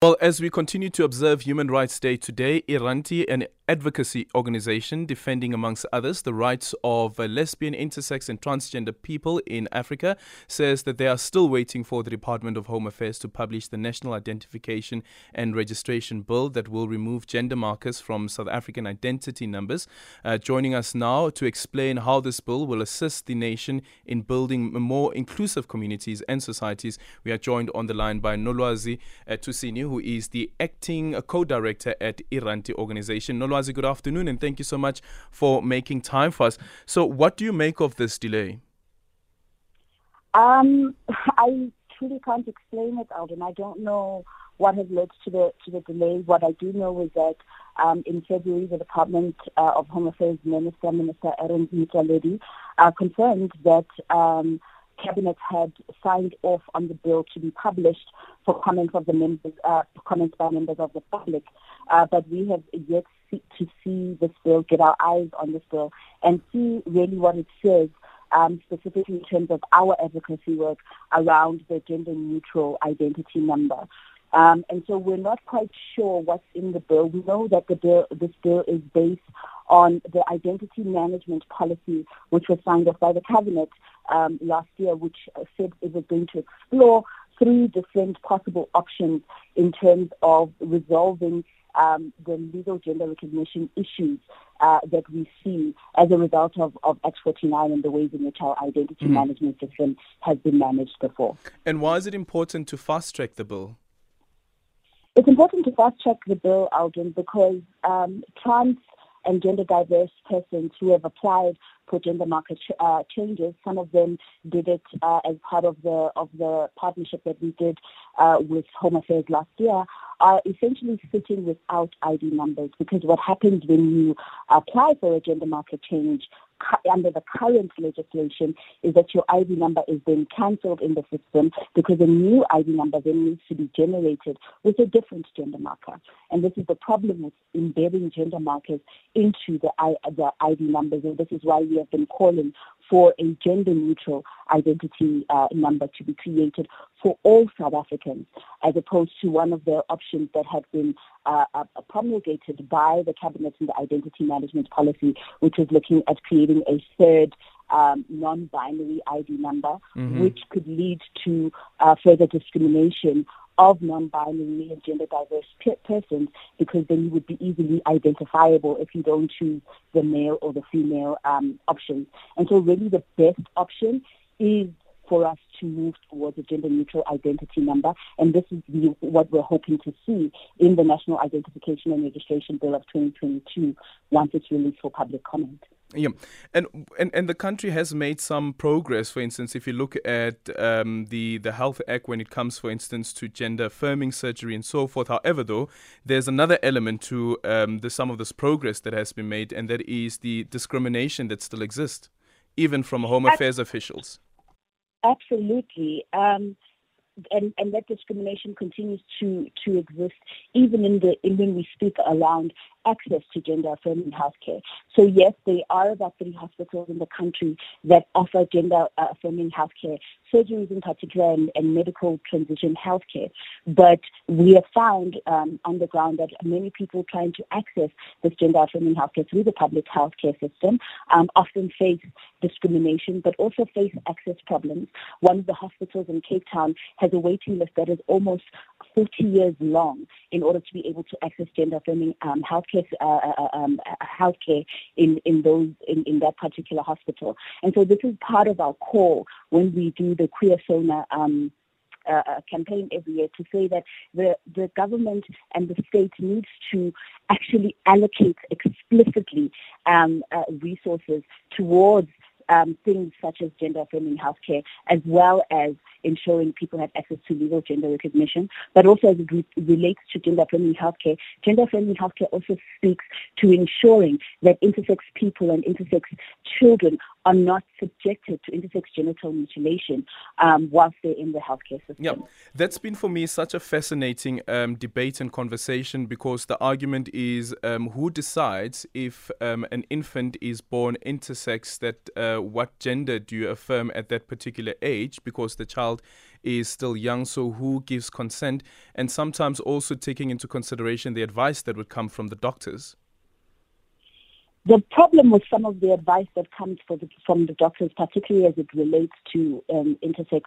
Well, as we continue to observe Human Rights Day today, Iranti, an advocacy organization defending, amongst others, the rights of uh, lesbian, intersex, and transgender people in Africa, says that they are still waiting for the Department of Home Affairs to publish the National Identification and Registration Bill that will remove gender markers from South African identity numbers. Uh, joining us now to explain how this bill will assist the nation in building more inclusive communities and societies, we are joined on the line by Nolwazi uh, Tusini who is the acting co-director at Iranti organization. Nolwazi, good afternoon, and thank you so much for making time for us. So, what do you make of this delay? Um, I truly can't explain it, Alden. I don't know what has led to the to the delay. What I do know is that um, in February, the Department uh, of Home Affairs Minister, Minister Aaron Motsoaledi, uh, confirmed that um, Cabinet had signed off on the bill to be published for comments of the members, uh, comments by members of the public. Uh, but we have yet to see this bill, get our eyes on this bill, and see really what it says. Um, specifically in terms of our advocacy work around the gender neutral identity number. Um, and so we're not quite sure what's in the bill. We know that the bill, this bill is based on the identity management policy, which was signed off by the cabinet um, last year, which said it was going to explore three different possible options in terms of resolving um, the legal gender recognition issues uh, that we see as a result of, of Act 49 and the ways in which our identity mm. management system has been managed before. And why is it important to fast track the bill? Important to fast track the bill, Alden, because um, trans and gender diverse persons who have applied for gender marker uh, changes. Some of them did it uh, as part of the of the partnership that we did uh, with Home Affairs last year. Are essentially sitting without ID numbers because what happens when you apply for a gender marker change under the current legislation is that your ID number is then cancelled in the system because a new ID number then needs to be generated with a different gender marker. And this is the problem with embedding gender markers into the, the ID numbers. And this is why we have been calling for a gender neutral identity uh, number to be created for all South Africans, as opposed to one of the options that had been uh, uh, promulgated by the Cabinet in the Identity Management Policy, which is looking at creating a third um, non-binary ID number, mm-hmm. which could lead to uh, further discrimination of non-binary and gender diverse pe- persons because then you would be easily identifiable if you don't choose the male or the female um, option. And so really the best option is for us to move towards a gender neutral identity number. And this is the, what we're hoping to see in the National Identification and Registration Bill of 2022 once it's released for public comment. Yeah, and, and and the country has made some progress. For instance, if you look at um, the the Health Act when it comes, for instance, to gender affirming surgery and so forth. However, though, there's another element to um, the some of this progress that has been made, and that is the discrimination that still exists, even from Home Affairs officials. Absolutely. Um, and, and that discrimination continues to, to exist even in the in when we speak around access to gender affirming healthcare. So yes, there are about three hospitals in the country that offer gender affirming healthcare, surgeries in particular, and, and medical transition healthcare. But we have found um, on the ground that many people trying to access this gender affirming healthcare through the public healthcare system um, often face discrimination, but also face access problems. One of the hospitals in Cape Town has a waiting list that is almost 40 years long in order to be able to access gender affirming um, healthcare, uh, uh, uh um, uh, healthcare in, in those in, in that particular hospital. And so this is part of our call when we do the Queer Sona um, uh, campaign every year to say that the, the government and the state needs to actually allocate explicitly um, uh, resources towards um, things such as gender affirming healthcare, as well as ensuring people have access to legal gender recognition, but also as it re- relates to gender affirming healthcare, gender affirming healthcare also speaks to ensuring that intersex people and intersex children are not subjected to intersex genital mutilation um, whilst they're in the healthcare system. Yeah, that's been for me such a fascinating um, debate and conversation because the argument is um, who decides if um, an infant is born intersex, that uh, what gender do you affirm at that particular age? Because the child child is still young, so who gives consent, and sometimes also taking into consideration the advice that would come from the doctors. The problem with some of the advice that comes the, from the doctors, particularly as it relates to um, intersex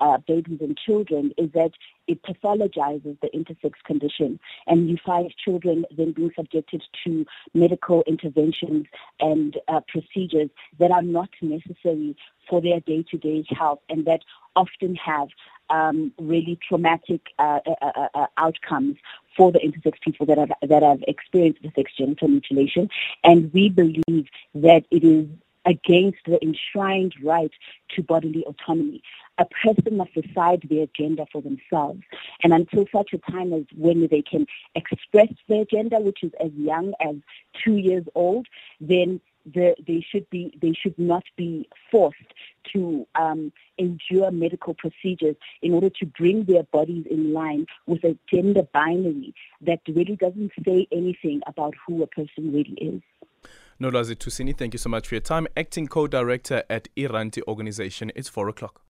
uh, babies and children, is that it pathologizes the intersex condition. And you find children then being subjected to medical interventions and uh, procedures that are not necessary for their day-to-day health and that often have um, really traumatic uh, uh, uh, uh, outcomes for the intersex people that have that have experienced intersex genital mutilation, and we believe that it is against the enshrined right to bodily autonomy. A person must decide their gender for themselves. And until such a time as when they can express their gender, which is as young as two years old, then the, they should be they should not be forced to um, endure medical procedures in order to bring their bodies in line with a gender binary that really doesn't say anything about who a person really is. Nolwazi Tusini, thank you so much for your time. Acting co-director at Iranti organization. It's four o'clock.